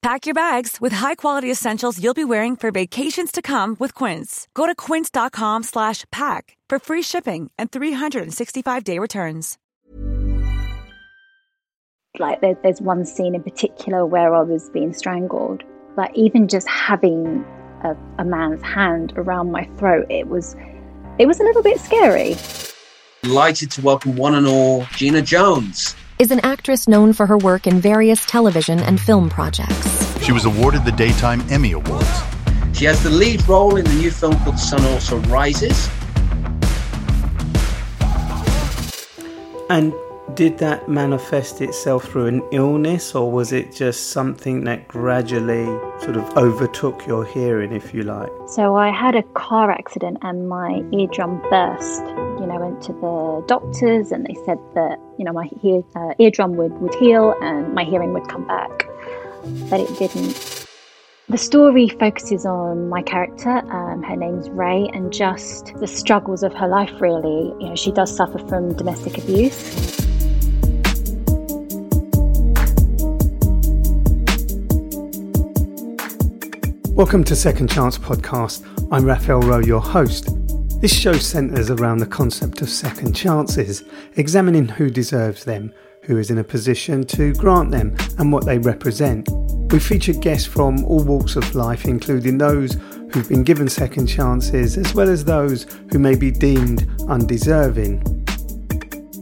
Pack your bags with high-quality essentials you'll be wearing for vacations to come with Quince. Go to quince.com slash pack for free shipping and 365-day returns. Like there, there's one scene in particular where I was being strangled. Like even just having a, a man's hand around my throat, it was it was a little bit scary. Delighted to welcome one and all Gina Jones. Is an actress known for her work in various television and film projects. She was awarded the Daytime Emmy Awards. She has the lead role in the new film called The Sun Also Rises. And did that manifest itself through an illness, or was it just something that gradually sort of overtook your hearing, if you like? So I had a car accident and my eardrum burst. You know, I went to the doctors and they said that you know my ear, uh, eardrum would would heal and my hearing would come back, but it didn't. The story focuses on my character. Um, her name's Ray, and just the struggles of her life. Really, you know, she does suffer from domestic abuse. Welcome to Second Chance Podcast. I'm Raphael Rowe, your host. This show centres around the concept of second chances, examining who deserves them, who is in a position to grant them, and what they represent. We feature guests from all walks of life, including those who've been given second chances, as well as those who may be deemed undeserving.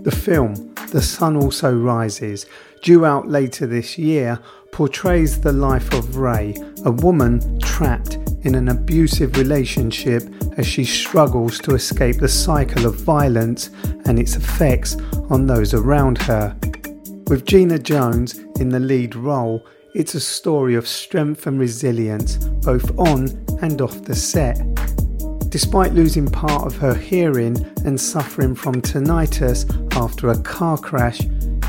The film, The Sun Also Rises, due out later this year, portrays the life of Ray, a woman trapped in an abusive relationship as she struggles to escape the cycle of violence and its effects on those around her. With Gina Jones in the lead role, it's a story of strength and resilience both on and off the set. Despite losing part of her hearing and suffering from tinnitus after a car crash,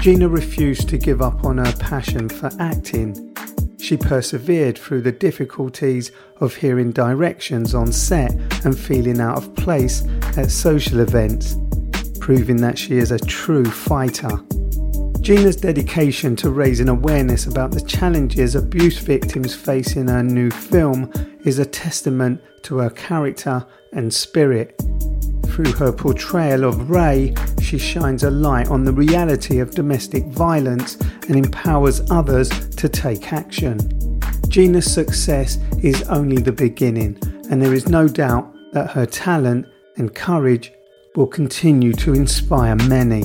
Gina refused to give up on her passion for acting. She persevered through the difficulties of hearing directions on set and feeling out of place at social events, proving that she is a true fighter. Gina's dedication to raising awareness about the challenges abuse victims face in her new film is a testament to her character and spirit. Through her portrayal of Ray, she shines a light on the reality of domestic violence and empowers others to take action. Gina's success is only the beginning, and there is no doubt that her talent and courage will continue to inspire many.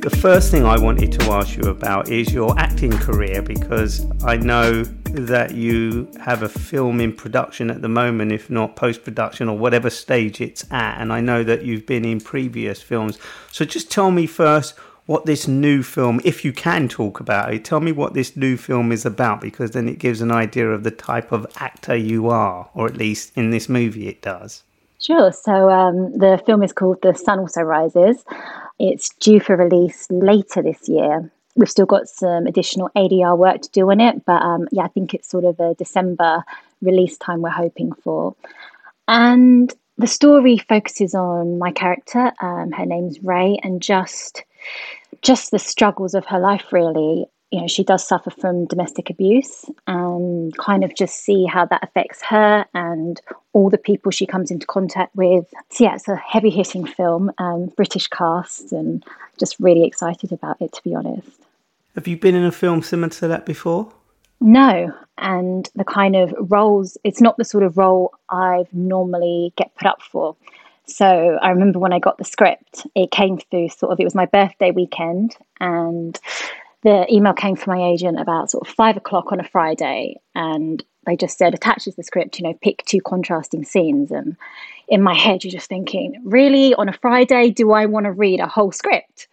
The first thing I wanted to ask you about is your acting career because I know that you have a film in production at the moment, if not post production or whatever stage it's at. And I know that you've been in previous films. So just tell me first what this new film, if you can talk about it, tell me what this new film is about because then it gives an idea of the type of actor you are, or at least in this movie it does. Sure. So um, the film is called The Sun Also Rises. It's due for release later this year. We've still got some additional ADR work to do on it, but um, yeah, I think it's sort of a December release time we're hoping for. And the story focuses on my character. Um, her name's Ray, and just just the struggles of her life, really. You know, she does suffer from domestic abuse, and kind of just see how that affects her and all the people she comes into contact with. So yeah, it's a heavy hitting film, um, British cast, and just really excited about it, to be honest. Have you been in a film similar to that before? No, and the kind of roles, it's not the sort of role I normally get put up for. So I remember when I got the script, it came through sort of, it was my birthday weekend, and the email came from my agent about sort of five o'clock on a Friday, and they just said, attaches the script, you know, pick two contrasting scenes. And in my head, you're just thinking, really, on a Friday, do I want to read a whole script?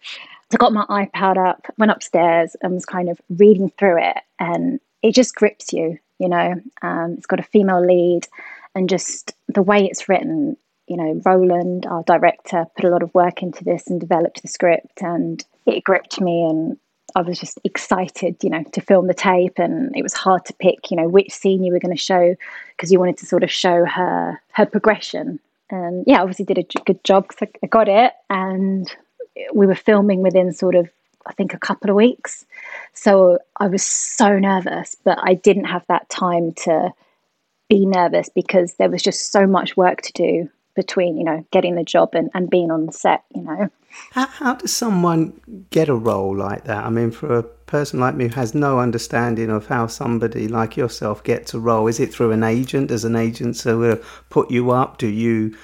So I got my iPad up, went upstairs, and was kind of reading through it, and it just grips you, you know. Um, it's got a female lead, and just the way it's written, you know, Roland, our director, put a lot of work into this and developed the script, and it gripped me. And I was just excited, you know, to film the tape. And it was hard to pick, you know, which scene you were going to show because you wanted to sort of show her her progression. And yeah, obviously did a good job because I got it, and we were filming within sort of I think a couple of weeks. So I was so nervous, but I didn't have that time to be nervous because there was just so much work to do between, you know, getting the job and, and being on the set, you know. How, how does someone get a role like that? I mean, for a person like me who has no understanding of how somebody like yourself gets a role, is it through an agent? Does an agent so put you up? Do you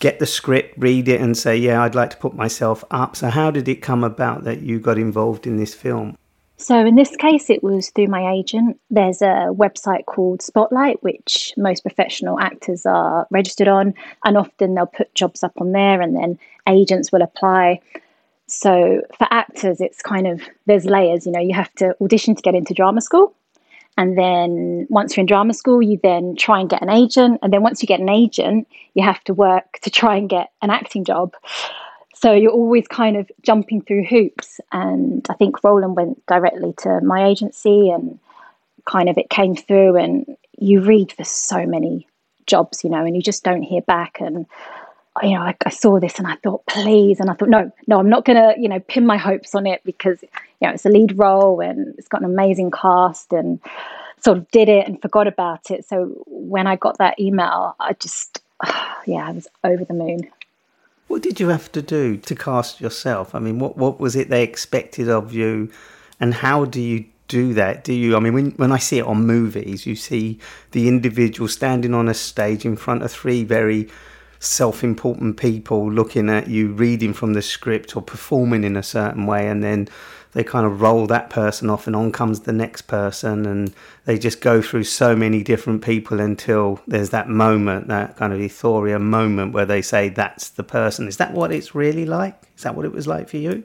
get the script, read it, and say, yeah, I'd like to put myself up. So, how did it come about that you got involved in this film? So, in this case, it was through my agent. There's a website called Spotlight, which most professional actors are registered on, and often they'll put jobs up on there, and then agents will apply. So, for actors, it's kind of there's layers. You know, you have to audition to get into drama school. And then once you're in drama school, you then try and get an agent. And then once you get an agent, you have to work to try and get an acting job. So you're always kind of jumping through hoops. And I think Roland went directly to my agency and kind of it came through. And you read for so many jobs, you know, and you just don't hear back. And you know, I, I, saw this and I thought, please. And I thought, no, no, I'm not going to, you know, pin my hopes on it because, you know, it's a lead role and it's got an amazing cast and sort of did it and forgot about it. So when I got that email, I just, yeah, I was over the moon. What did you have to do to cast yourself? I mean, what, what was it they expected of you and how do you do that? Do you? I mean, when when I see it on movies, you see the individual standing on a stage in front of three very self important people looking at you reading from the script or performing in a certain way, and then they kind of roll that person off, and on comes the next person, and they just go through so many different people until there's that moment, that kind of euphoria moment where they say, That's the person. Is that what it's really like? Is that what it was like for you?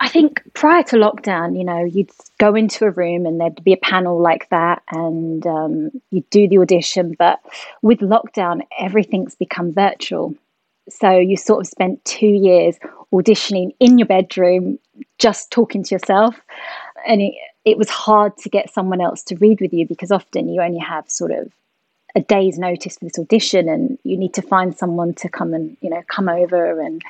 I think prior to lockdown, you know, you'd go into a room and there'd be a panel like that and um, you'd do the audition. But with lockdown, everything's become virtual. So you sort of spent two years auditioning in your bedroom, just talking to yourself. And it, it was hard to get someone else to read with you because often you only have sort of a day's notice for this audition and you need to find someone to come and you know come over and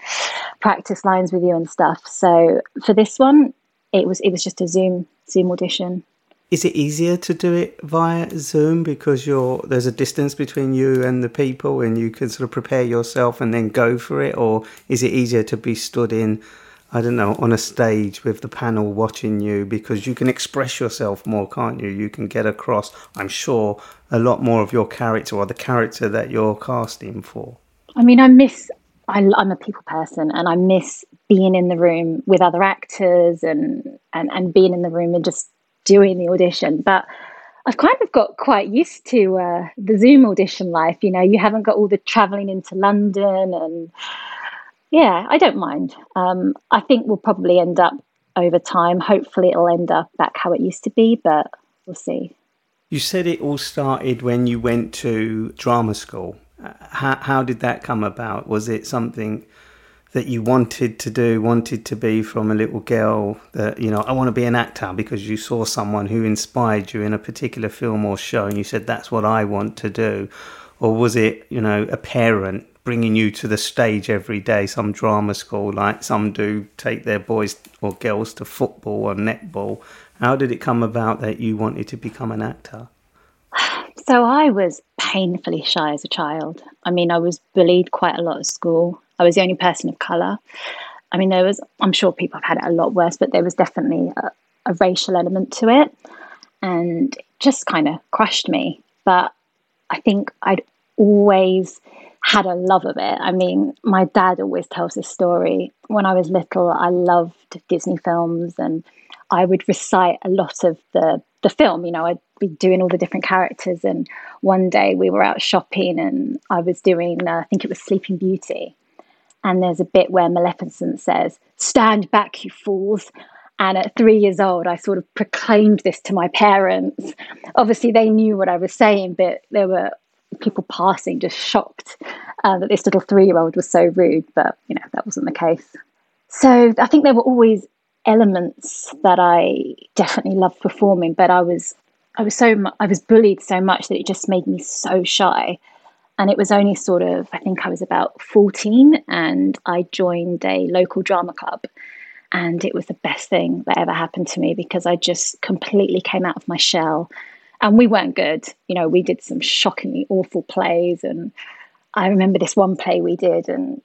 practice lines with you and stuff so for this one it was it was just a zoom zoom audition is it easier to do it via zoom because you're there's a distance between you and the people and you can sort of prepare yourself and then go for it or is it easier to be stood in I don't know, on a stage with the panel watching you because you can express yourself more, can't you? You can get across, I'm sure, a lot more of your character or the character that you're casting for. I mean, I miss, I, am a people person and I miss being in the room with other actors and, and, and being in the room and just doing the audition. But I've kind of got quite used to uh, the Zoom audition life. You know, you haven't got all the traveling into London and yeah, I don't mind. Um, I think we'll probably end up over time. Hopefully, it'll end up back how it used to be, but we'll see. You said it all started when you went to drama school. Uh, how, how did that come about? Was it something that you wanted to do, wanted to be from a little girl that, you know, I want to be an actor because you saw someone who inspired you in a particular film or show and you said, that's what I want to do? or was it you know a parent bringing you to the stage every day, some drama school like some do take their boys or girls to football or netball. How did it come about that you wanted to become an actor? So I was painfully shy as a child. I mean, I was bullied quite a lot at school. I was the only person of colour. I mean, there was, I'm sure people have had it a lot worse, but there was definitely a, a racial element to it. And it just kind of crushed me. But I think I'd always had a love of it. I mean, my dad always tells this story. When I was little, I loved Disney films and I would recite a lot of the the film. You know, I'd be doing all the different characters. And one day we were out shopping and I was doing, uh, I think it was Sleeping Beauty. And there's a bit where Maleficent says, Stand back, you fools. And at three years old, I sort of proclaimed this to my parents. Obviously, they knew what I was saying, but there were people passing just shocked uh, that this little three year old was so rude. But, you know, that wasn't the case. So I think there were always elements that I definitely loved performing, but I was I was so I was bullied so much that it just made me so shy. And it was only sort of I think I was about 14 and I joined a local drama club and it was the best thing that ever happened to me because I just completely came out of my shell. And we weren't good. You know, we did some shockingly awful plays and I remember this one play we did and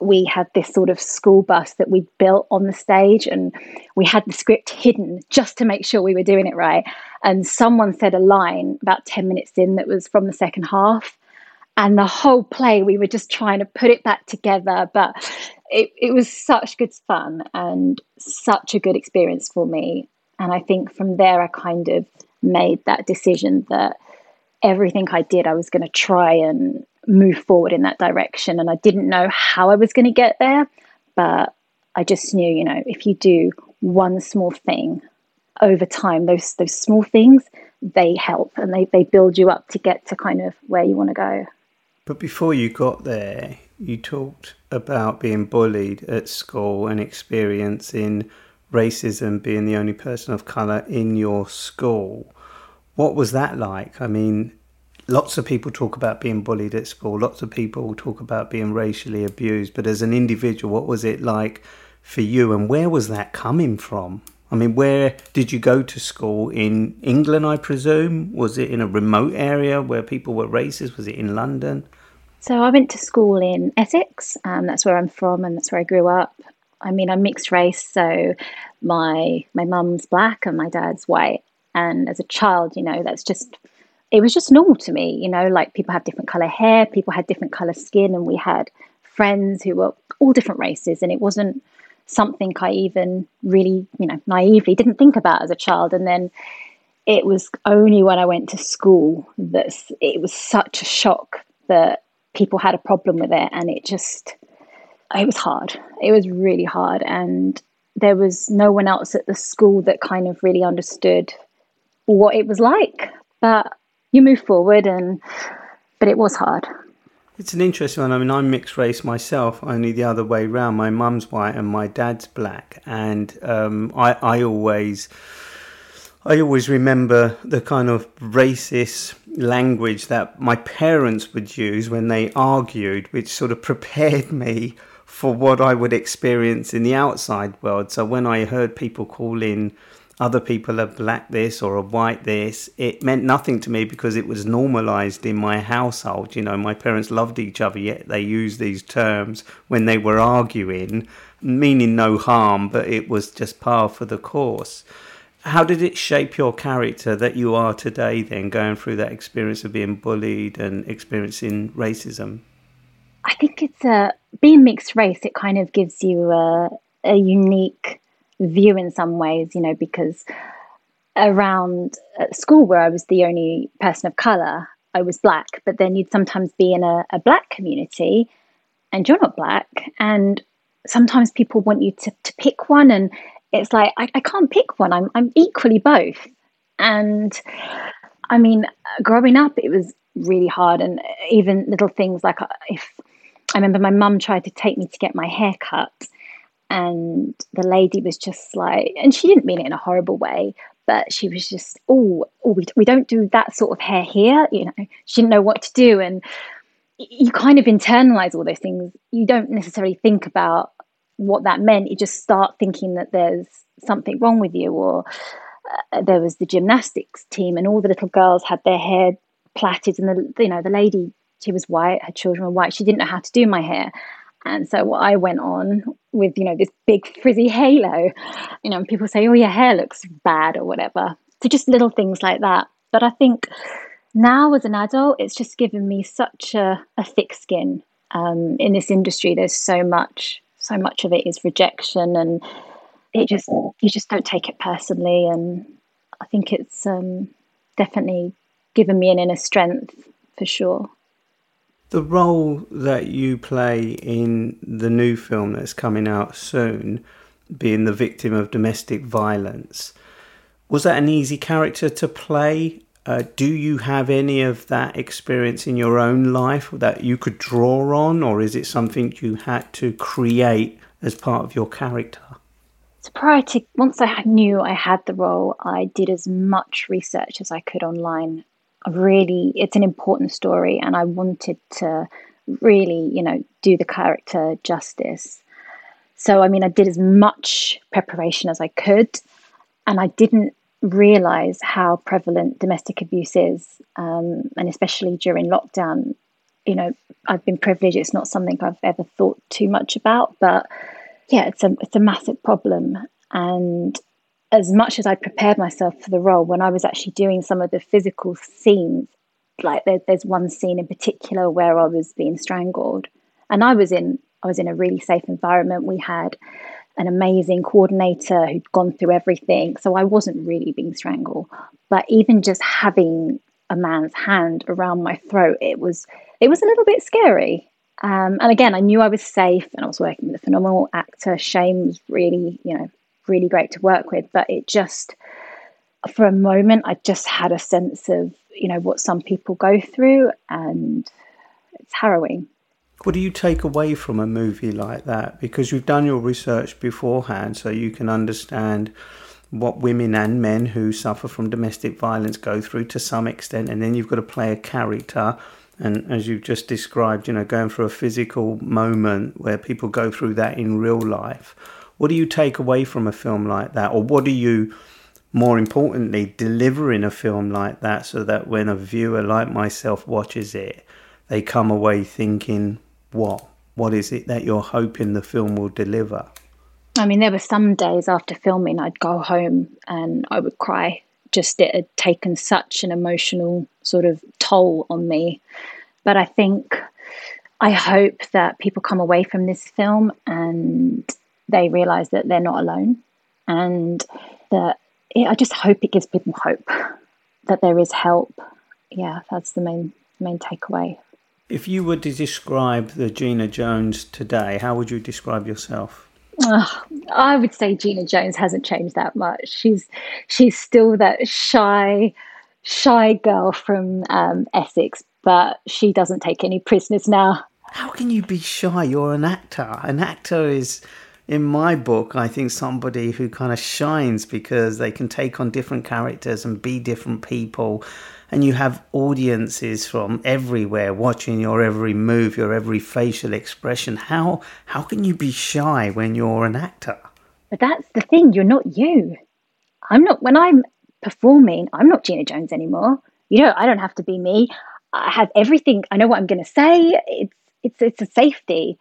we had this sort of school bus that we built on the stage and we had the script hidden just to make sure we were doing it right and someone said a line about 10 minutes in that was from the second half and the whole play we were just trying to put it back together but it, it was such good fun and such a good experience for me and i think from there i kind of made that decision that everything i did i was going to try and move forward in that direction. And I didn't know how I was going to get there, but I just knew, you know, if you do one small thing over time, those those small things they help and they, they build you up to get to kind of where you want to go. But before you got there, you talked about being bullied at school and experiencing racism being the only person of colour in your school. What was that like? I mean, lots of people talk about being bullied at school, lots of people talk about being racially abused, but as an individual, what was it like for you and where was that coming from? I mean, where did you go to school? In England, I presume? Was it in a remote area where people were racist? Was it in London? So I went to school in Essex. Um, that's where I'm from, and that's where I grew up. I mean, I'm mixed race, so my my mum's black and my dad's white. And as a child, you know, that's just it was just normal to me, you know, like people have different color hair, people had different color skin, and we had friends who were all different races, and it wasn't something I even really, you know, naively didn't think about as a child. And then it was only when I went to school that it was such a shock that people had a problem with it, and it just, it was hard. It was really hard, and there was no one else at the school that kind of really understood what it was like. But you move forward and but it was hard it's an interesting one. I mean i'm mixed race myself only the other way round. My mum's white and my dad's black. And um, I, I always I always remember the kind of racist language that my parents would use when they argued, which sort of prepared me for what I would experience in the outside world. So when I heard people call in other people are black this or a white this, it meant nothing to me because it was normalized in my household. You know, my parents loved each other, yet they used these terms when they were arguing, meaning no harm, but it was just par for the course. How did it shape your character that you are today, then, going through that experience of being bullied and experiencing racism? I think it's a being mixed race. It kind of gives you a, a unique view in some ways, you know, because around school where I was the only person of color, I was black, but then you'd sometimes be in a, a black community and you're not black. And sometimes people want you to, to pick one. And it's like, I, I can't pick one. I'm, I'm equally both. And I mean, growing up, it was really hard. And even little things like uh, if I remember my mum tried to take me to get my hair cut and the lady was just like and she didn't mean it in a horrible way but she was just, oh, oh we, we don't do that sort of hair here. You know, she didn't know what to do. And you kind of internalize all those things. You don't necessarily think about what that meant. You just start thinking that there's something wrong with you. Or uh, there was the gymnastics team, and all the little girls had their hair plaited, and the you know the lady she was white, her children were white. She didn't know how to do my hair. And so I went on with, you know, this big frizzy halo. You know, people say, oh, your hair looks bad or whatever. So just little things like that. But I think now as an adult, it's just given me such a, a thick skin. Um, in this industry, there's so much, so much of it is rejection, and it just you just don't take it personally. And I think it's um, definitely given me an inner strength for sure. The role that you play in the new film that's coming out soon, being the victim of domestic violence, was that an easy character to play? Uh, do you have any of that experience in your own life that you could draw on, or is it something you had to create as part of your character? So prior to once I knew I had the role, I did as much research as I could online really it's an important story and I wanted to really, you know, do the character justice. So I mean I did as much preparation as I could and I didn't realize how prevalent domestic abuse is um, and especially during lockdown you know I've been privileged it's not something I've ever thought too much about but yeah it's a it's a massive problem and as much as I prepared myself for the role, when I was actually doing some of the physical scenes, like there, there's one scene in particular where I was being strangled, and I was in I was in a really safe environment. We had an amazing coordinator who'd gone through everything, so I wasn't really being strangled. But even just having a man's hand around my throat, it was it was a little bit scary. Um, and again, I knew I was safe, and I was working with a phenomenal actor. Shane was really, you know, really great to work with. But it just, for a moment, I just had a sense of, you know, what some people go through, and it's harrowing. What do you take away from a movie like that? Because you've done your research beforehand, so you can understand what women and men who suffer from domestic violence go through to some extent, and then you've got to play a character. And as you've just described, you know, going through a physical moment where people go through that in real life. What do you take away from a film like that? Or what do you, more importantly, deliver in a film like that so that when a viewer like myself watches it, they come away thinking, what? What is it that you're hoping the film will deliver? I mean, there were some days after filming, I'd go home and I would cry. Just it had taken such an emotional sort of toll on me. But I think, I hope that people come away from this film and they realize that they're not alone and that I just hope it gives people hope that there is help. Yeah, that's the main main takeaway. If you were to describe the Gina Jones today, how would you describe yourself? I would say Gina Jones hasn't changed that much. She's she's still that shy, shy girl from um, Essex, but she doesn't take any prisoners now. How can you be shy? You're an actor. An actor is in my book, I think somebody who kind of shines because they can take on different characters and be different people. And you have audiences from everywhere watching your every move, your every facial expression. How how can you be shy when you're an actor? But that's the thing, you're not you. I'm not when I'm performing, I'm not Gina Jones anymore. You know, I don't have to be me. I have everything. I know what I'm going to say. It's it's it's a safety.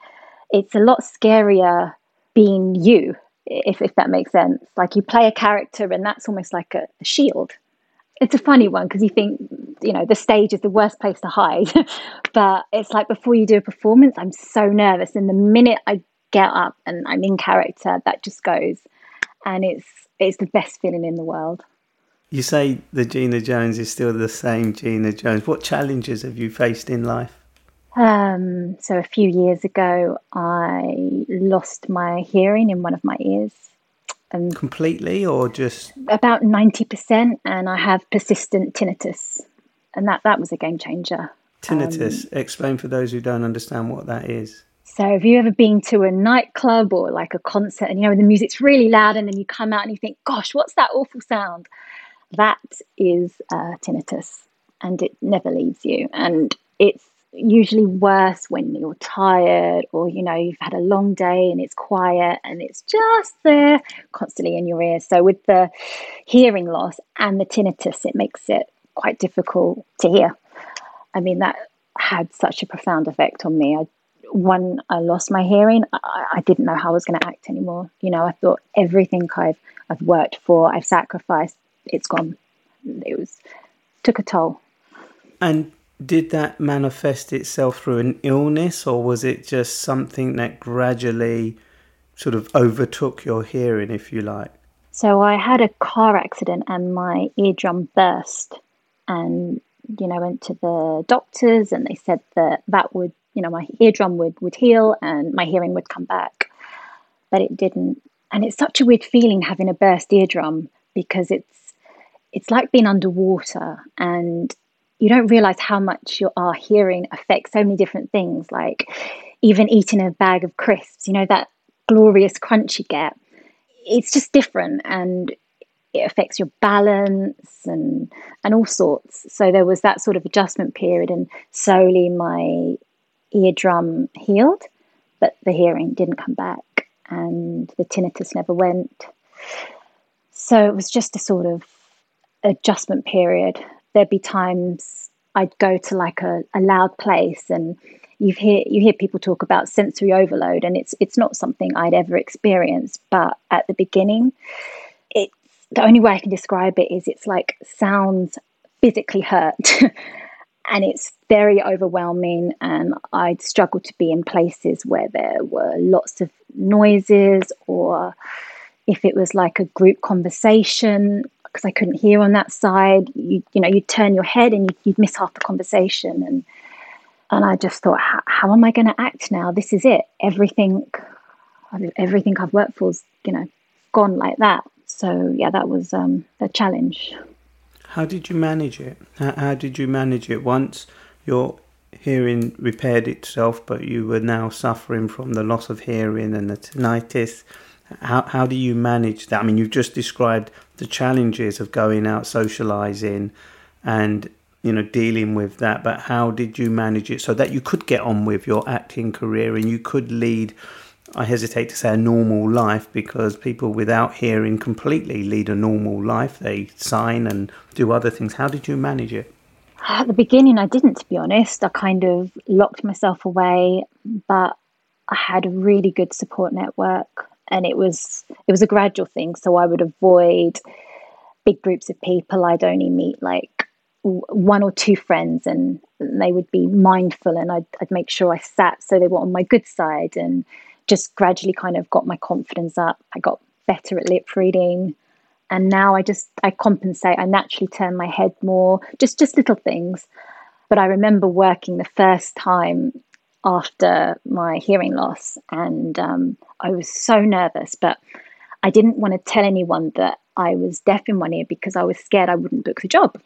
It's a lot scarier being you, if, if that makes sense. Like you play a character, and that's almost like a, a shield. It's a funny one because you think, you know, the stage is the worst place to hide. but it's like before you do a performance, I'm so nervous. And the minute I get up and I'm in character, that just goes. And it's it's the best feeling in the world. You say the Gina Jones is still the same Gina Jones. What challenges have you faced in life? Um, so a few years ago, I lost my hearing in one of my ears. And Completely, or just about ninety percent, and I have persistent tinnitus, and that that was a game changer. Tinnitus. Um, Explain for those who don't understand what that is. So, have you ever been to a nightclub or like a concert and you know, the music's really loud and then you come out and you think, gosh, what's that awful sound? That is uh, tinnitus and it never leaves you. And it's usually worse when you're tired or, you know, you've had a long day and it's quiet and it's just there constantly in your ears. So, with the hearing loss and the tinnitus, it makes it quite difficult to hear. I mean, that had such a profound effect on me. I when I lost my hearing, I, I didn't know how I was going to act anymore. You know, I thought everything I've I've worked for, I've sacrificed, it's gone. It was took a toll. And did that manifest itself through an illness, or was it just something that gradually sort of overtook your hearing, if you like? So I had a car accident and my eardrum burst, and you know went to the doctors, and they said that that would you know, my eardrum would, would heal and my hearing would come back. But it didn't. And it's such a weird feeling having a burst eardrum because it's it's like being underwater and you don't realize how much your our hearing affects so many different things, like even eating a bag of crisps, you know, that glorious crunch you get. It's just different and it affects your balance and and all sorts. So there was that sort of adjustment period and slowly my eardrum healed, but the hearing didn't come back and the tinnitus never went. So it was just a sort of adjustment period. There'd be times I'd go to like a, a loud place and you hear you hear people talk about sensory overload and it's it's not something I'd ever experienced, but at the beginning it's the only way I can describe it is it's like sounds physically hurt and it's very overwhelming and i'd struggle to be in places where there were lots of noises or if it was like a group conversation because i couldn't hear on that side you, you know you'd turn your head and you'd, miss half the conversation. And and i just thought how, am i going to act now? This is it. Everything everything i've worked for is, you know gone like that. So yeah that was um, a challenge. How did you manage it? How did you manage it? Once your hearing repaired itself, but you were now suffering from the loss of hearing and the tinnitus? How, how do you manage that? I mean, you've just described the challenges of going out socializing and you know dealing with that but how did you manage it so that you could get on with your acting career and you could lead I hesitate to say a normal life because people without hearing completely lead a normal life. They sign and do other things. How did you manage it? At the beginning, I didn't, to be honest. I kind of locked myself away, but I had a really good support network, and it was it was a gradual thing. So I would avoid big groups of people. I'd only meet like one or two friends, and they would be mindful, and I'd, I'd make sure I sat so they were on my good side and just gradually kind of got my confidence up. I got better at lip reading. And now I just I compensate. I naturally turn my head more, just just little things. But I remember working the first time after my hearing loss, and um, I was so nervous, but I didn't want to tell anyone that I was deaf in one ear because I was scared I wouldn't book the job.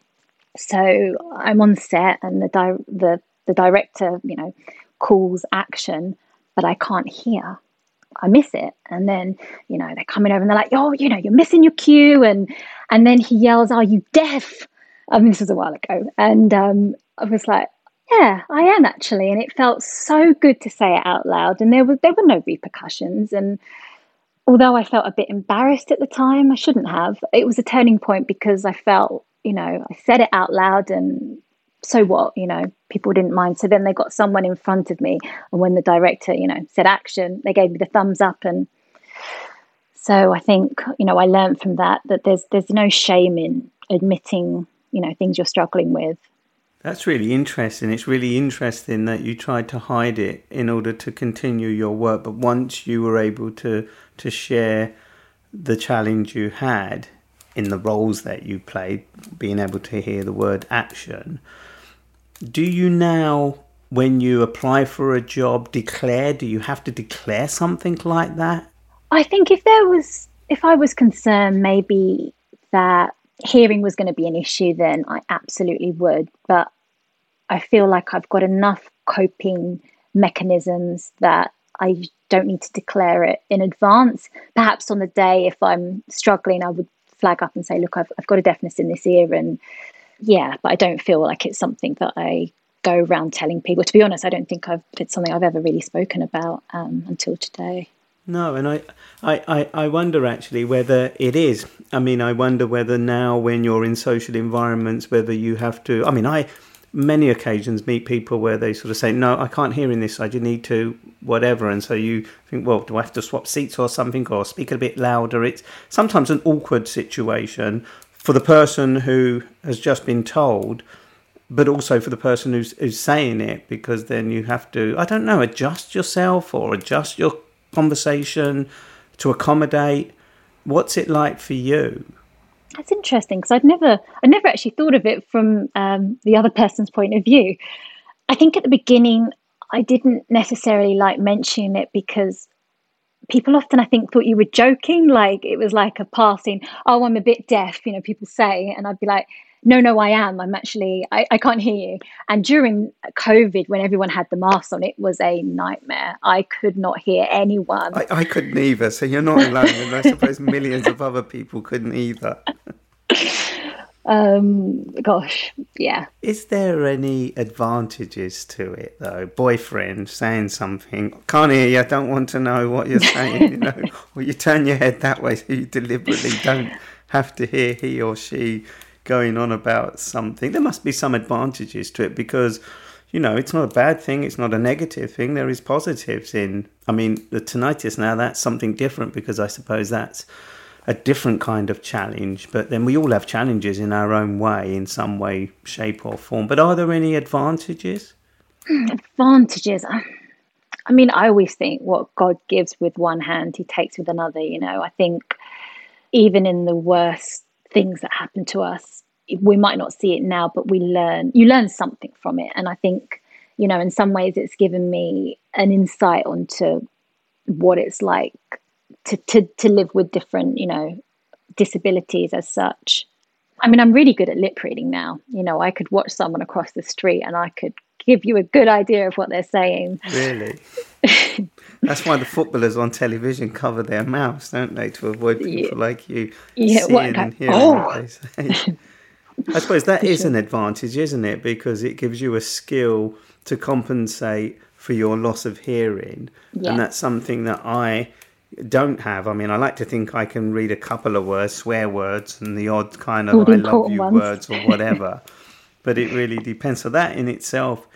So I'm on set, and the di- the the director, you know, calls action, but I can't hear. I miss it. And then, you know, they're coming over and they're like, oh, you know, you're missing your cue. And and then he yells, Are you deaf? I mean, this was a while ago. And um, I was like, Yeah, I am actually. And it felt so good to say it out loud. And there was there were no repercussions. And although I felt a bit embarrassed at the time, I shouldn't have. It was a turning point because I felt, you know, I said it out loud and so what you know people didn't mind so then they got someone in front of me and when the director you know said action they gave me the thumbs up and so i think you know i learned from that that there's there's no shame in admitting you know things you're struggling with that's really interesting it's really interesting that you tried to hide it in order to continue your work but once you were able to to share the challenge you had in the roles that you played being able to hear the word action do you now, when you apply for a job, declare? Do you have to declare something like that? I think if there was, if I was concerned, maybe that hearing was going to be an issue, then I absolutely would. But I feel like I've got enough coping mechanisms that I don't need to declare it in advance. Perhaps on the day, if I'm struggling, I would flag up and say, look, I've, I've got a deafness in this ear. And yeah, but I don't feel like it's something that I go around telling people. To be honest, I don't think I've it's something I've ever really spoken about um, until today. No, and I, I, I wonder actually whether it is. I mean, I wonder whether now, when you're in social environments, whether you have to. I mean, I many occasions meet people where they sort of say, "No, I can't hear in this side. You need to whatever," and so you think, "Well, do I have to swap seats or something, or speak a bit louder?" It's sometimes an awkward situation for the person who has just been told, but also for the person who's, who's saying it, because then you have to, I don't know, adjust yourself or adjust your conversation to accommodate. What's it like for you? That's interesting because I'd never, I never actually thought of it from um, the other person's point of view. I think at the beginning, I didn't necessarily like mentioning it because people often, I think, thought you were joking. Like it was like a passing, oh, I'm a bit deaf, you know, people say. And I'd be like, no, no, I am. I'm actually, I, I can't hear you. And during COVID, when everyone had the masks on, it was a nightmare. I could not hear anyone. I, I couldn't either. So you're not alone. and I suppose millions of other people couldn't either. um, gosh, yeah. Is there any advantages to it though? Boyfriend saying something, can't hear you, I don't want to know what you're saying, you know, or you turn your head that way so you deliberately don't have to hear he or she going on about something. There must be some advantages to it because, you know, it's not a bad thing, it's not a negative thing. There is positives in. I mean, the tinnitus now, that's something different because I suppose that's a different kind of challenge. But then we all have challenges in our own way, in some way, shape, or form. But are there any advantages? Advantages. I mean, I always think what God gives with one hand, He takes with another. You know, I think even in the worst things that happen to us. We might not see it now but we learn you learn something from it. And i think you know in some ways it's given me an insight onto what it's like to to to live with different you know disabilities as such. I mean i'm really good at lip reading now. You know i could watch someone across the street and i could give you a good idea of what they're saying. Really That's why the footballers on television cover their mouths, don't they, to avoid people yeah. like you yeah, seeing and hearing oh. what they say. I suppose that is an advantage, isn't it? Because it gives you a skill to compensate for your loss of hearing. Yeah. And that's something that I don't have. I mean, I like to think I can read a couple of words, swear words, and the odd kind of I love you ones. words or whatever. but it really depends. So that in itself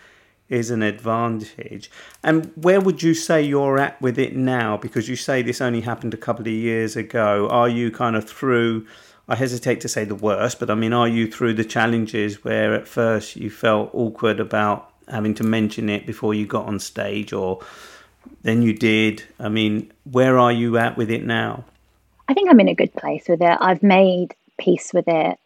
is an advantage. And where would you say you're at with it now? Because you say this only happened a couple of years ago. Are you kind of through? I hesitate to say the worst, but I mean, are you through the challenges where at first you felt awkward about having to mention it before you got on stage, or then you did? I mean, where are you at with it now? I think I'm in a good place with it. I've made peace with it.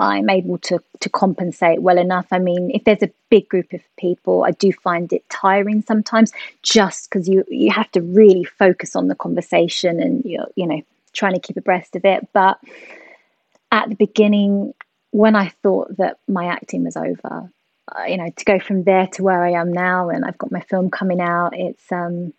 I'm able to to compensate well enough. I mean, if there's a big group of people, I do find it tiring sometimes, just because you you have to really focus on the conversation and you're you know trying to keep abreast of it. But at the beginning, when I thought that my acting was over, uh, you know, to go from there to where I am now, and I've got my film coming out, it's um,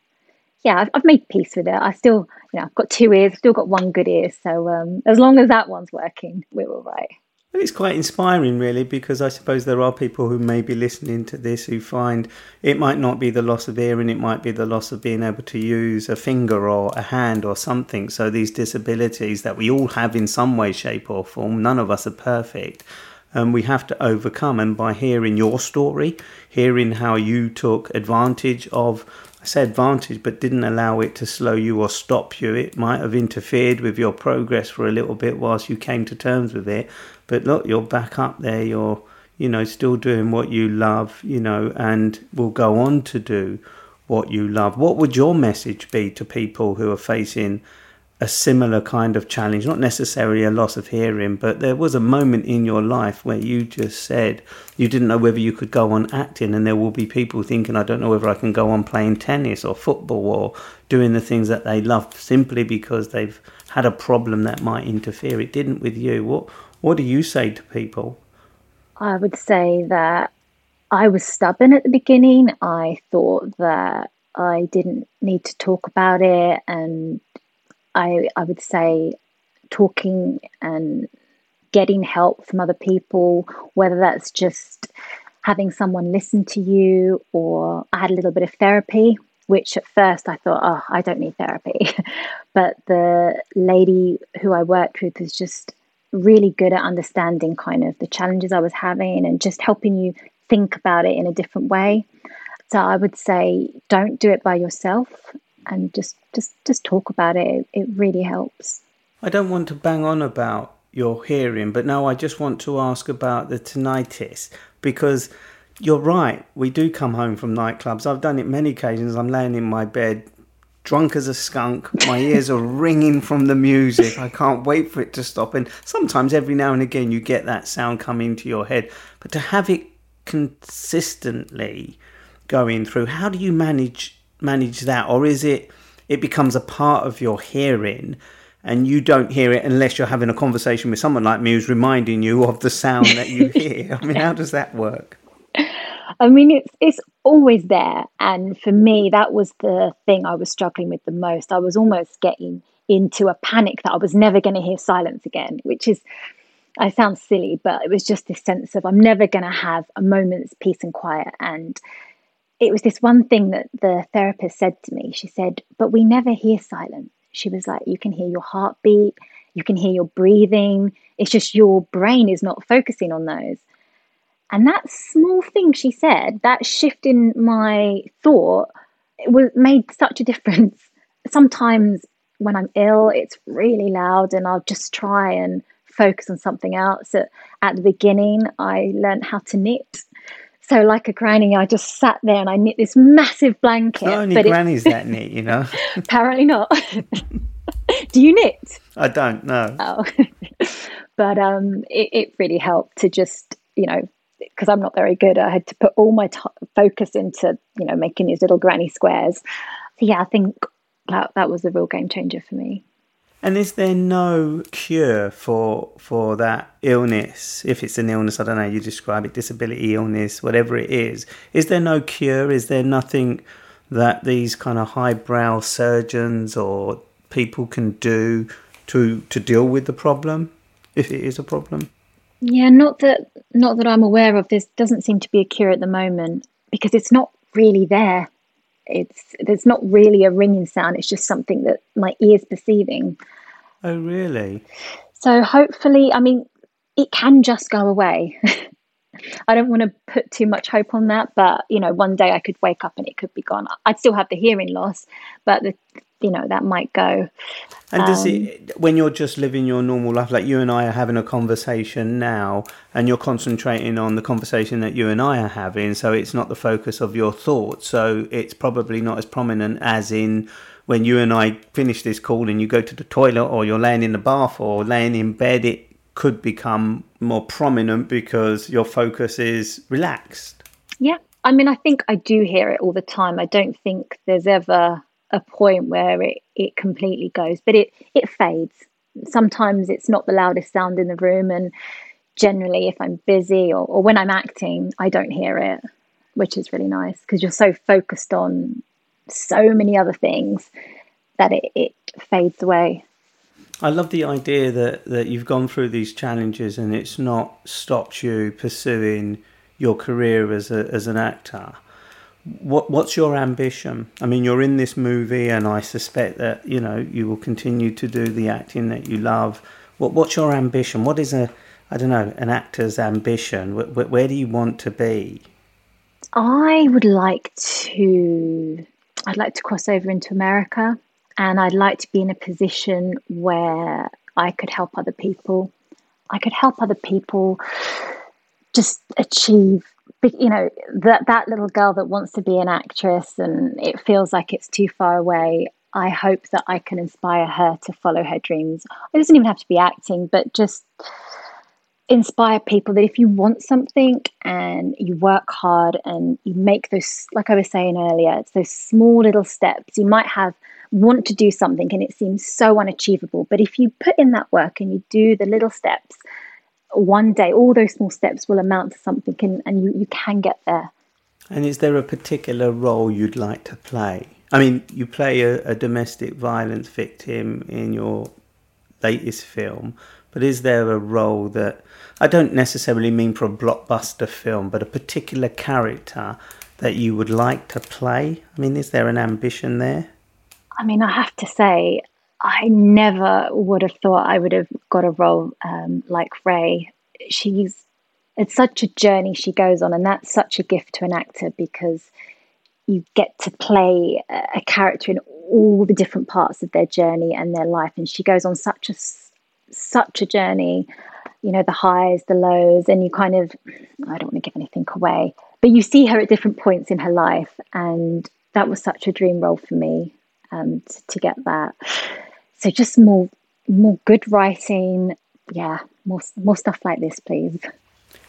yeah, I've, I've made peace with it. I still, you know, I've got two ears, still got one good ear, so um, as long as that one's working, we're all right. Well, it's quite inspiring, really, because I suppose there are people who may be listening to this who find it might not be the loss of hearing, it might be the loss of being able to use a finger or a hand or something. So, these disabilities that we all have in some way, shape, or form, none of us are perfect. And we have to overcome. And by hearing your story, hearing how you took advantage of I say advantage, but didn't allow it to slow you or stop you. It might have interfered with your progress for a little bit whilst you came to terms with it. But look, you're back up there. You're, you know, still doing what you love, you know, and will go on to do what you love. What would your message be to people who are facing a similar kind of challenge, not necessarily a loss of hearing, but there was a moment in your life where you just said you didn't know whether you could go on acting, and there will be people thinking, I don't know whether I can go on playing tennis or football or doing the things that they love simply because they've had a problem that might interfere. It didn't with you. What What do you say to people? I would say that I was stubborn at the beginning. I thought that I didn't need to talk about it, and I I would say talking and getting help from other people, whether that's just having someone listen to you, or I had a little bit of therapy, which at first I thought, oh, I don't need therapy. but the lady who I worked with was just really good at understanding kind of the challenges I was having and just helping you think about it in a different way. So I would say don't do it by yourself and just just just talk about it. It, really helps. I don't want to bang on about your hearing, but now I just want to ask about the tinnitus because you're right. We do come home from nightclubs. I've done it many occasions. I'm laying in my bed, drunk as a skunk. My ears are ringing from the music. I can't wait for it to stop. And sometimes, every now and again, you get that sound coming into your head. But to have it consistently going through, how do you manage manage that, or is it it becomes a part of your hearing? and you don't hear it unless you're having a conversation with someone like me who's reminding you of the sound that you hear. I mean, how does that work? I mean, it's it's always there, and for me, that was the thing I was struggling with the most. I was almost getting into a panic that I was never going to hear silence again, which is, I sound silly, but it was just this sense of I'm never going to have a moment's peace and quiet. And it was this one thing that the therapist said to me. She said, "But we never hear silence." She was like, You can hear your heartbeat, you can hear your breathing. It's just your brain is not focusing on those. And that small thing she said, that shift in my thought, it was made such a difference. Sometimes when I'm ill, it's really loud, and I'll just try and focus on something else. At, at the beginning, I learned how to knit. So, like a granny, I just sat there and I knit this massive blanket. Not only grannies that knit, you know. apparently not. Do you knit? I don't know. Oh, but um, it, it really helped to just you know because I'm not very good. I had to put all my t- focus into you know making these little granny squares. So yeah, I think that that was a real game changer for me. And is there no cure for for that illness? If it's an illness, I don't know. You describe it, disability, illness, whatever it is. Is there no cure? Is there nothing that these kind of highbrow surgeons or people can do to to deal with the problem, if it is a problem? Yeah, not that not that I'm aware of. There doesn't seem to be a cure at the moment because it's not really there it's there's not really a ringing sound it's just something that my ears perceiving. Oh really? So hopefully i mean it can just go away. I don't want to put too much hope on that but you know one day i could wake up and it could be gone. I'd still have the hearing loss but the you know that might go. And does um, it when you're just living your normal life like you and i are having a conversation now and you're concentrating on the conversation that you and i are having so it's not the focus of your thoughts so it's probably not as prominent as in when you and i finish this call and you go to the toilet or you're laying in the bath or laying in bed it could become more prominent because your focus is relaxed. Yeah. I mean i think i do hear it all the time. I don't think there's ever a point where it, it completely goes, but it, it fades. Sometimes it's not the loudest sound in the room, and generally, if I'm busy or, or when I'm acting, I don't hear it, which is really nice because you're so focused on so many other things that it, it fades away. I love the idea that, that you've gone through these challenges and it's not stopped you pursuing your career as a, as an actor what what's your ambition? I mean, you're in this movie, and I suspect that you know you will continue to do the acting that you love. What what's your ambition? What is a I don't know an actor's ambition? Where, where do you want to be? I would like to. I'd like to cross over into America, and I'd like to be in a position where I could help other people. I could help other people just achieve you know that that little girl that wants to be an actress and it feels like it's too far away i hope that i can inspire her to follow her dreams. It doesn't even have to be acting but just inspire people that if you want something and you work hard and you make those like i was saying earlier it's those small little steps. You might have want to do something and it seems so unachievable but if you put in that work and you do the little steps one day all those small steps will amount to something and, and you, you can get there. And is there a particular role you'd like to play? I mean, you play a, a domestic violence victim in your latest film, but is there a role that I don't necessarily mean for a blockbuster film, but a particular character that you would like to play? I mean, is there an ambition there? I mean, I have to say, I never would have thought I would have got a role um, like Ray. She's it's such a journey she goes on, and that's such a gift to an actor because you get to play a character in all the different parts of their journey and their life, and she goes on such a such a journey. You know, the highs, the lows, and you kind of I don't want to give anything away, but you see her at different points in her life, and that was such a dream role for me um, to, to get that. So just more more good writing, yeah, more more stuff like this, please.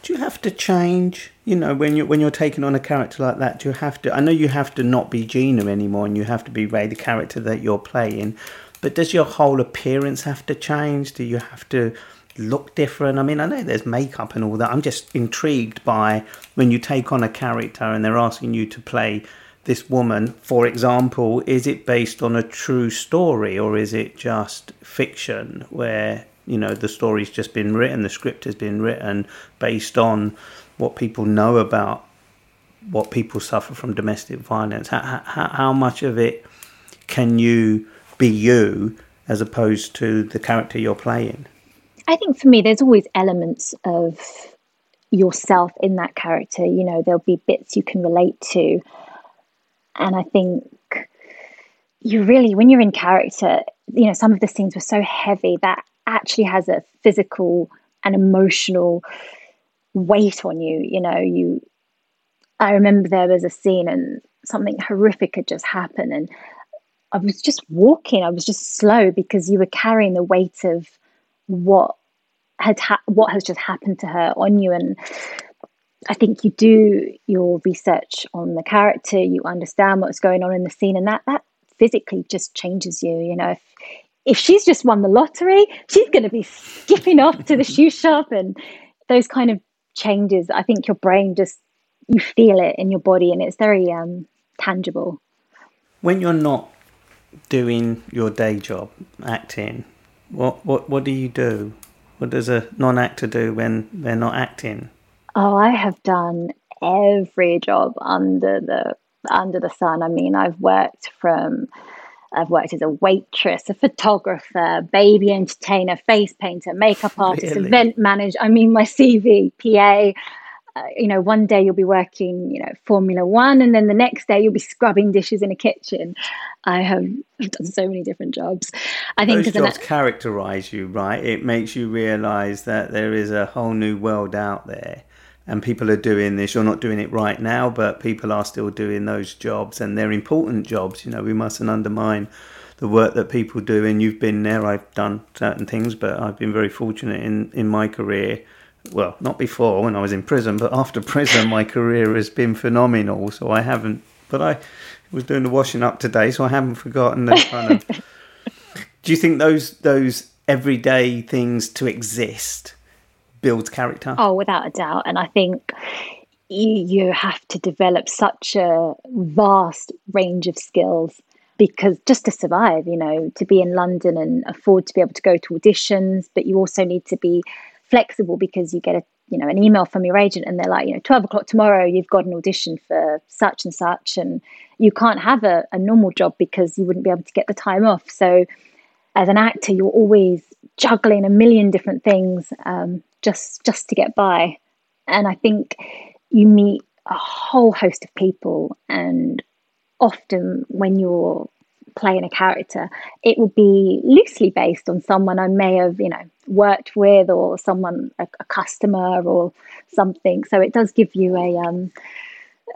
Do you have to change? You know, when you when you're taking on a character like that, do you have to? I know you have to not be Gina anymore, and you have to be Ray, the character that you're playing. But does your whole appearance have to change? Do you have to look different? I mean, I know there's makeup and all that. I'm just intrigued by when you take on a character and they're asking you to play this woman, for example, is it based on a true story or is it just fiction where, you know, the story's just been written, the script has been written based on what people know about what people suffer from domestic violence? How, how, how much of it can you be you as opposed to the character you're playing? I think for me, there's always elements of yourself in that character. You know, there'll be bits you can relate to and I think you really, when you're in character, you know, some of the scenes were so heavy that actually has a physical and emotional weight on you. You know, you, I remember there was a scene and something horrific had just happened and I was just walking. I was just slow because you were carrying the weight of what had ha- what has just happened to her on you, and I think you do your research on the character, you understand what's going on in the scene, and that that physically just changes you. You know, if if she's just won the lottery, she's going to be skipping off to the shoe shop, and those kind of changes. I think your brain just you feel it in your body, and it's very um, tangible. When you're not doing your day job, acting, what what what do you do? What does a non-actor do when they're not acting? Oh, I have done every job under the under the sun. I mean, I've worked from I've worked as a waitress, a photographer, baby entertainer, face painter, makeup artist, really? event manager. I mean, my CV, PA. Uh, you know, one day you'll be working, you know, Formula One, and then the next day you'll be scrubbing dishes in a kitchen. I have done so many different jobs. I think those jobs an, characterize you, right? It makes you realize that there is a whole new world out there and people are doing this. You're not doing it right now, but people are still doing those jobs, and they're important jobs. You know, we mustn't undermine the work that people do. And you've been there. I've done certain things, but I've been very fortunate in in my career. Well, not before when I was in prison, but after prison, my career has been phenomenal. So I haven't. But I was doing the washing up today, so I haven't forgotten the kind of. do you think those those everyday things to exist? Builds character. Oh, without a doubt. And I think you, have to develop such a vast range of skills because just to survive, you know, to be in London and afford to be able to go to auditions, but you also need to be flexible because you get a you know an email from your agent and they're like you know 12 o'clock tomorrow you've got an audition for such and such and you can't have a, a normal job because you wouldn't be able to get the time off so as an actor you're always juggling a million different things um, just just to get by. And I think you meet a whole host of people, and often when you're playing a character, it will be loosely based on someone I may have, you know, worked with or someone a, a customer or something. So it does give you a um,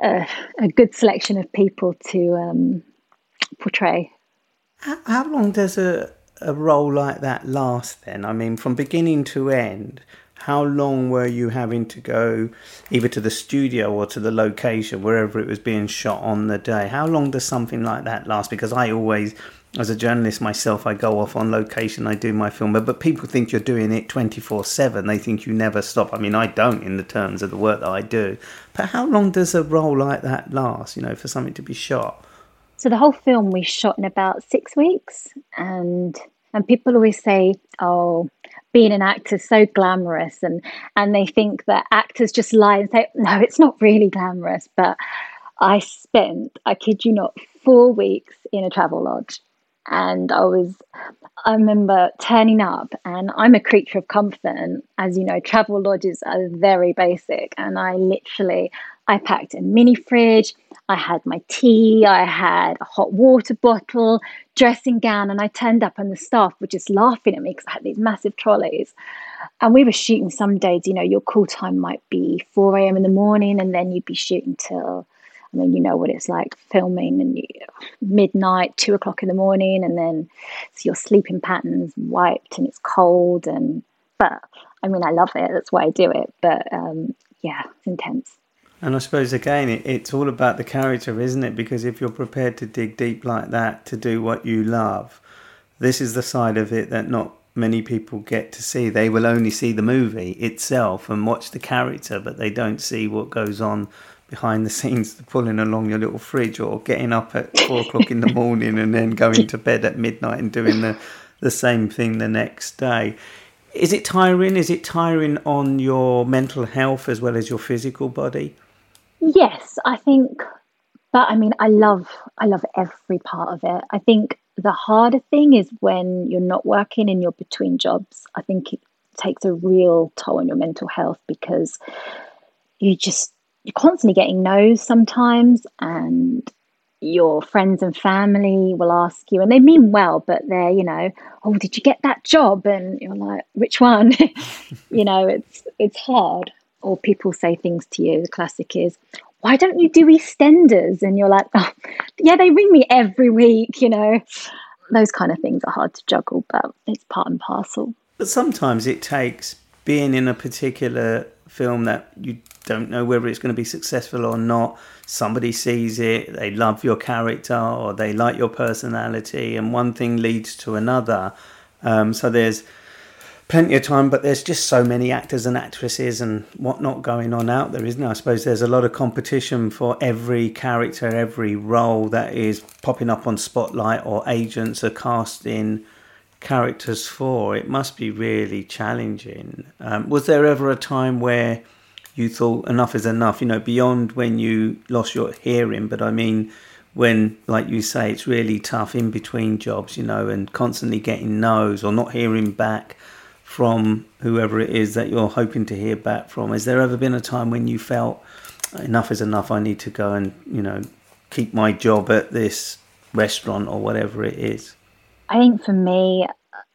a, a good selection of people to um, portray. How, how long does a a role like that last then? I mean, from beginning to end, how long were you having to go either to the studio or to the location, wherever it was being shot on the day? How long does something like that last? Because I always, as a journalist myself, I go off on location, I do my film, but people think you're doing it 24 7. They think you never stop. I mean, I don't in the terms of the work that I do. But how long does a role like that last, you know, for something to be shot? So the whole film we shot in about six weeks. And and people always say, oh, being an actor is so glamorous. And, and they think that actors just lie and say, no, it's not really glamorous. But I spent, I kid you not, four weeks in a travel lodge and I was I remember turning up and I'm a creature of comfort and as you know travel lodges are very basic and I literally I packed a mini fridge I had my tea I had a hot water bottle dressing gown and I turned up and the staff were just laughing at me because I had these massive trolleys and we were shooting some days you know your call time might be 4 a.m in the morning and then you'd be shooting till I mean, you know what it's like filming and you, midnight, two o'clock in the morning, and then so your sleeping patterns wiped and it's cold. And but I mean, I love it. That's why I do it. But um, yeah, it's intense. And I suppose again, it, it's all about the character, isn't it? Because if you're prepared to dig deep like that to do what you love, this is the side of it that not many people get to see. They will only see the movie itself and watch the character, but they don't see what goes on behind the scenes pulling along your little fridge or getting up at four o'clock in the morning and then going to bed at midnight and doing the, the same thing the next day. Is it tiring? Is it tiring on your mental health as well as your physical body? Yes, I think but I mean I love I love every part of it. I think the harder thing is when you're not working and you're between jobs. I think it takes a real toll on your mental health because you just you're constantly getting no's sometimes and your friends and family will ask you and they mean well but they're you know oh did you get that job and you're like which one you know it's it's hard or people say things to you the classic is why don't you do eastenders and you're like oh, yeah they ring me every week you know those kind of things are hard to juggle but it's part and parcel but sometimes it takes being in a particular film that you don't know whether it's going to be successful or not. Somebody sees it, they love your character or they like your personality, and one thing leads to another. Um, so there's plenty of time, but there's just so many actors and actresses and whatnot going on out there, isn't there? I suppose there's a lot of competition for every character, every role that is popping up on Spotlight or agents are casting characters for. It must be really challenging. Um, was there ever a time where you thought enough is enough, you know, beyond when you lost your hearing, but I mean, when, like you say, it's really tough in between jobs, you know, and constantly getting no's or not hearing back from whoever it is that you're hoping to hear back from. Has there ever been a time when you felt enough is enough? I need to go and, you know, keep my job at this restaurant or whatever it is? I think for me,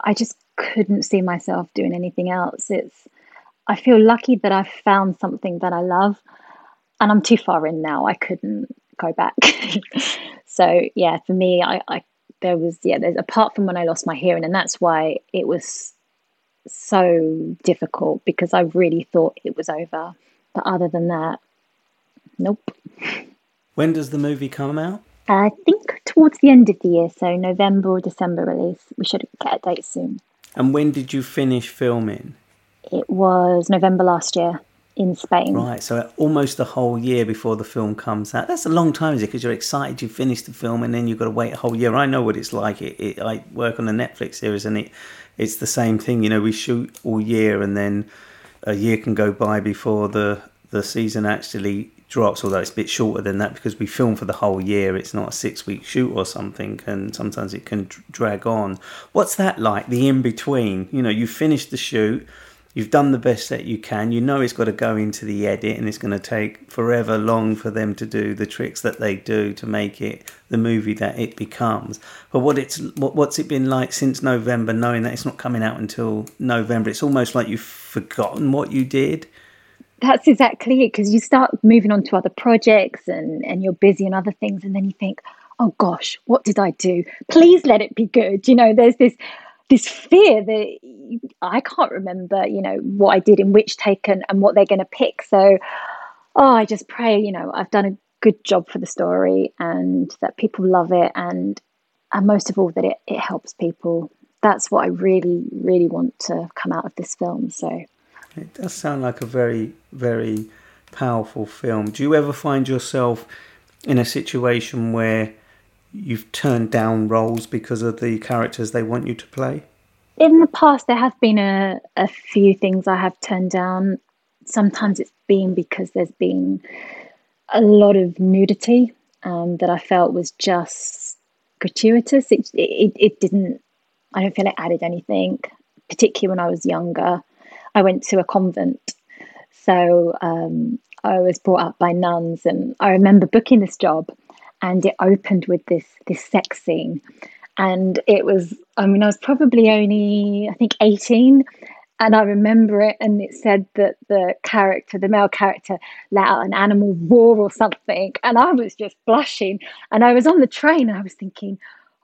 I just couldn't see myself doing anything else. It's I feel lucky that I found something that I love, and I'm too far in now. I couldn't go back. so yeah, for me, I, I there was yeah, there's apart from when I lost my hearing, and that's why it was so difficult because I really thought it was over. But other than that, nope. When does the movie come out? I think towards the end of the year, so November or December release. We should get a date soon. And when did you finish filming? It was November last year in Spain. Right, so almost a whole year before the film comes out. That's a long time, is it? Because you're excited, you finish the film, and then you've got to wait a whole year. I know what it's like. It, it, I work on a Netflix series, and it it's the same thing. You know, we shoot all year, and then a year can go by before the the season actually drops. Although it's a bit shorter than that because we film for the whole year. It's not a six week shoot or something, and sometimes it can drag on. What's that like? The in between. You know, you finish the shoot you've done the best that you can. You know it's got to go into the edit, and it's going to take forever long for them to do the tricks that they do to make it the movie that it becomes. But what it's what, what's it been like since November, knowing that it's not coming out until November? It's almost like you've forgotten what you did. That's exactly it because you start moving on to other projects and and you're busy and other things, and then you think, oh gosh, what did I do? Please let it be good. You know, there's this this fear that I can't remember, you know, what I did in which take and, and what they're going to pick. So, oh, I just pray, you know, I've done a good job for the story and that people love it. And and most of all that it, it helps people. That's what I really, really want to come out of this film. So it does sound like a very, very powerful film. Do you ever find yourself in a situation where you've turned down roles because of the characters they want you to play? In the past, there have been a, a few things I have turned down. Sometimes it's been because there's been a lot of nudity um, that I felt was just gratuitous. It, it, it didn't, I don't feel it added anything, particularly when I was younger. I went to a convent. So um, I was brought up by nuns, and I remember booking this job, and it opened with this this sex scene, and it was. I mean, I was probably only I think eighteen, and I remember it, and it said that the character, the male character, let out an animal roar or something, and I was just blushing, and I was on the train, and I was thinking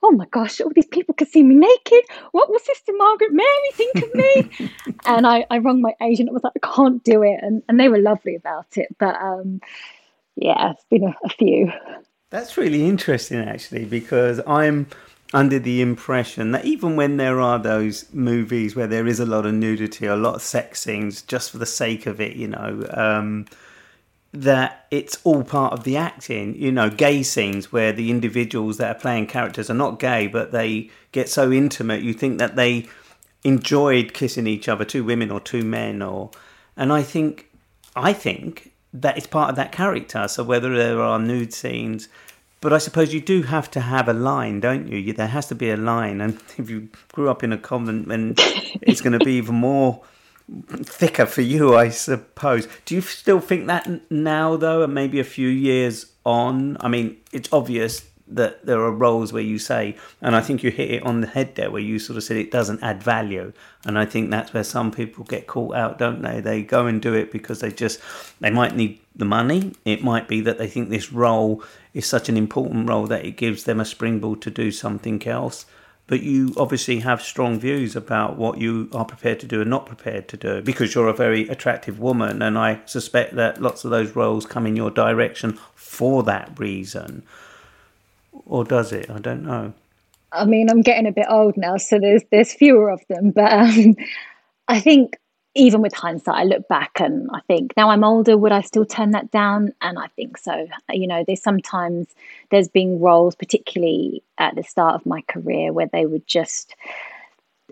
oh my gosh, all these people could see me naked. What will Sister Margaret Mary think of me? and I, I rang my agent. I was like, I can't do it. And, and they were lovely about it. But um, yeah, it's been a, a few. That's really interesting, actually, because I'm under the impression that even when there are those movies where there is a lot of nudity, a lot of sex scenes, just for the sake of it, you know, um, that it's all part of the acting. You know, gay scenes where the individuals that are playing characters are not gay, but they get so intimate, you think that they enjoyed kissing each other, two women or two men, or and I think I think that it's part of that character. So whether there are nude scenes, but I suppose you do have to have a line, don't you? There has to be a line, and if you grew up in a convent, then it's going to be even more thicker for you, I suppose. Do you still think that now, though, and maybe a few years on? I mean, it's obvious that there are roles where you say, and I think you hit it on the head there, where you sort of said it doesn't add value, and I think that's where some people get caught out, don't they? They go and do it because they just they might need the money. It might be that they think this role is such an important role that it gives them a springboard to do something else but you obviously have strong views about what you are prepared to do and not prepared to do because you're a very attractive woman and i suspect that lots of those roles come in your direction for that reason or does it i don't know i mean i'm getting a bit old now so there's there's fewer of them but um, i think even with hindsight, I look back and I think now I'm older, would I still turn that down? And I think so. You know, there's sometimes there's been roles, particularly at the start of my career, where they would just,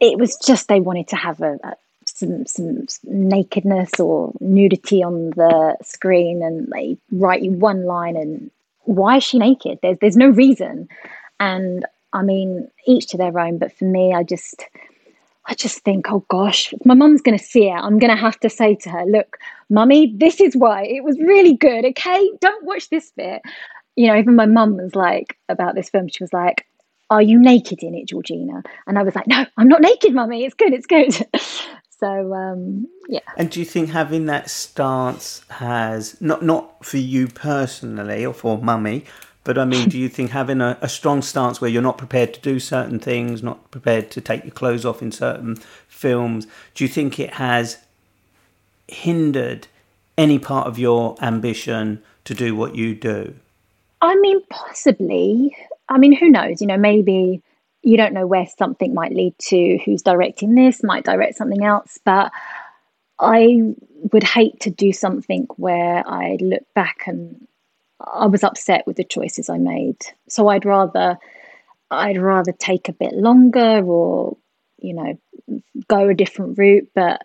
it was just they wanted to have a, a some some nakedness or nudity on the screen, and they write you one line, and why is she naked? There's there's no reason, and I mean, each to their own. But for me, I just I just think, oh gosh, my mum's going to see it. I'm going to have to say to her, look, mummy, this is why it was really good. Okay, don't watch this bit. You know, even my mum was like, about this film, she was like, are you naked in it, Georgina? And I was like, no, I'm not naked, mummy. It's good, it's good. so, um, yeah. And do you think having that stance has, not, not for you personally or for mummy, but I mean, do you think having a, a, strong stance where you're not prepared to do certain things, not prepared to take your clothes off in certain films, do you think it has hindered any part of your ambition to do what you do? I mean, possibly. I mean, who knows? You know, maybe you don't know where something might lead to, who's directing this, might direct something else. But I would hate to do something where I look back and I was upset with the choices I made. So I'd rather I'd rather take a bit longer or you know go a different route, but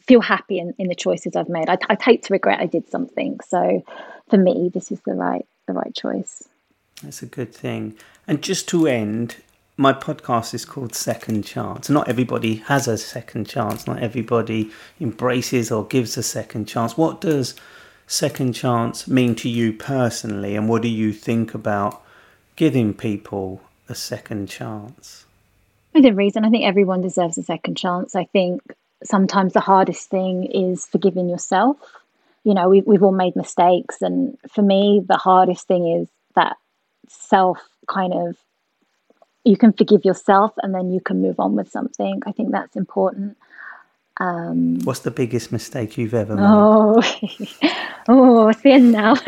feel happy in, in the choices I've made. I, I'd hate to regret I did something. So for me, this is the right the right choice. That's a good thing. And just to end, my podcast is called Second Chance. Not everybody has a second chance. Not everybody embraces or gives a second chance. What does second chance mean to you personally, and what do you think about giving people a second chance? Within reason, I think everyone deserves a second chance. I think sometimes the hardest thing is forgiving yourself. You know, we've, we've all made mistakes, and for me, the hardest thing is that self kind of you can forgive yourself and then you can move on with something. I think that's important. Um, What's the biggest mistake you've ever made? Oh, oh, thin now.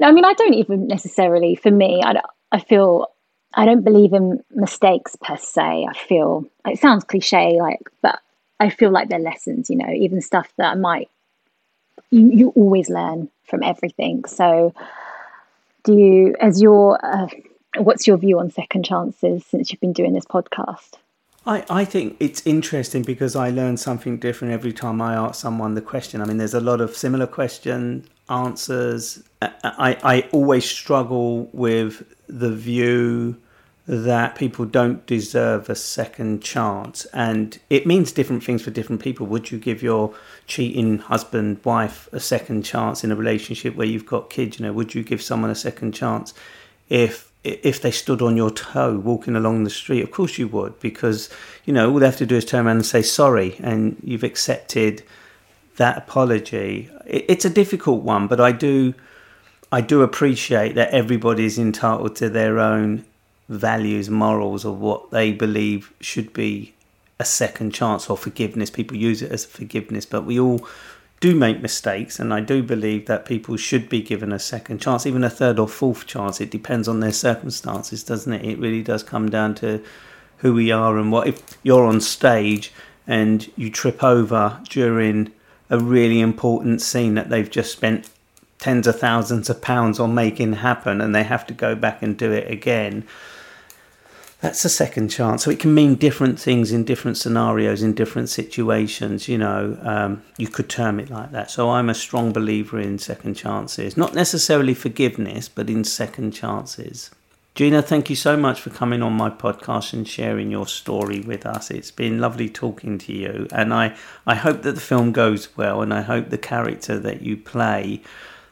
no, I mean, I don't even necessarily, for me, I, I feel, I don't believe in mistakes per se. I feel, it sounds cliche, like, but I feel like they're lessons, you know, even stuff that I might, you, you always learn from everything. So, do you, as your, uh, what's your view on second chances since you've been doing this podcast? I, I think it's interesting because I learn something different every time I ask someone the question. I mean, there's a lot of similar question answers. I, I always struggle with the view that people don't deserve a second chance. And it means different things for different people. Would you give your cheating husband, wife a second chance in a relationship where you've got kids? You know, would you give someone a second chance if if they stood on your toe walking along the street, of course you would, because you know all they have to do is turn around and say sorry, and you've accepted that apology. It's a difficult one, but I do, I do appreciate that everybody is entitled to their own values, morals, or what they believe should be a second chance or forgiveness. People use it as forgiveness, but we all do make mistakes, and I do believe that people should be given a second chance, even a third or fourth chance. It depends on their circumstances, doesn't it? It really does come down to who we are and what. If you're on stage and you trip over during a really important scene that they've just spent tens of thousands of pounds on making happen, and they have to go back and do it again that's a second chance. So it can mean different things in different scenarios, in different situations. You know, um, you could term it like that. So I'm a strong believer in second chances, not necessarily forgiveness, but in second chances. Gina, thank you so much for coming on my podcast and sharing your story with us. It's been lovely talking to you, and I, I hope that the film goes well, and I hope the character that you play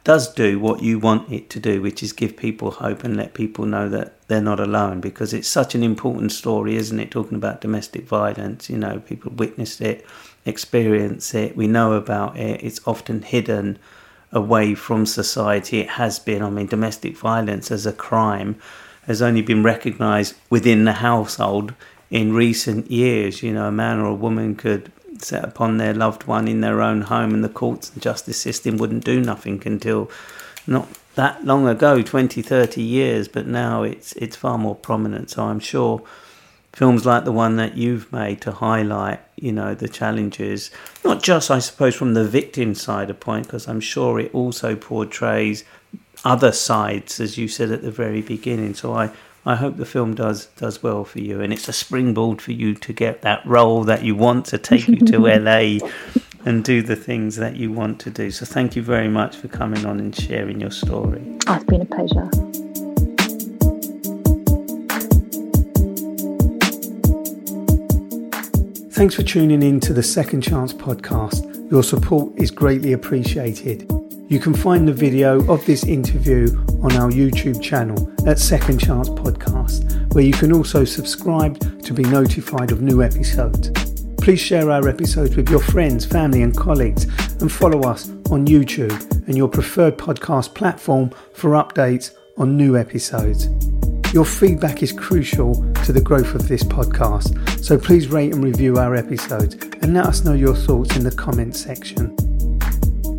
does do what you want it to do, which is give people hope and let people know that they're not alone because it's such an important story, isn't it? Talking about domestic violence, you know, people witnessed it, experience it, we know about it, it's often hidden away from society. It has been, I mean, domestic violence as a crime has only been recognized within the household in recent years. You know, a man or a woman could set upon their loved one in their own home, and the courts and justice system wouldn't do nothing until not that long ago 20 30 years but now it's it's far more prominent. So i'm sure films like the one that you've made to highlight you know the challenges not just i suppose from the victim side of point because i'm sure it also portrays other sides as you said at the very beginning. So i I hope the film does does well for you, and it's a springboard for you to get that role that you want to take you to LA and do the things that you want to do. So thank you very much for coming on and sharing your story. Oh, it's been a pleasure. Thanks for tuning in to the Second Chance podcast. Your support is greatly appreciated. You can find the video of this interview on our YouTube channel at Second Chance Podcast, where you can also subscribe to be notified of new episodes. Please share our episodes with your friends, family, and colleagues, and follow us on YouTube and your preferred podcast platform for updates on new episodes. Your feedback is crucial to the growth of this podcast, so please rate and review our episodes and let us know your thoughts in the comments section.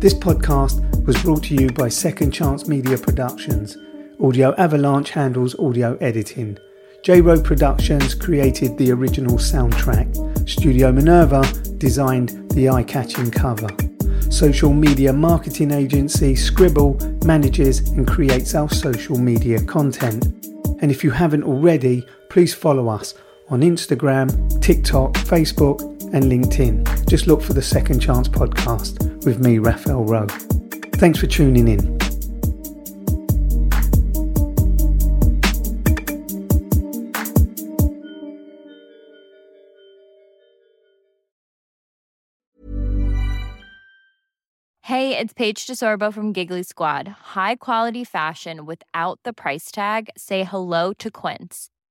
This podcast was brought to you by Second Chance Media Productions. Audio Avalanche handles audio editing. J Row Productions created the original soundtrack. Studio Minerva designed the eye catching cover. Social media marketing agency Scribble manages and creates our social media content. And if you haven't already, please follow us on Instagram, TikTok, Facebook, and LinkedIn. Just look for the Second Chance podcast with me, Raphael Rowe. Thanks for tuning in. Hey, it's Paige DeSorbo from Giggly Squad. High quality fashion without the price tag? Say hello to Quince.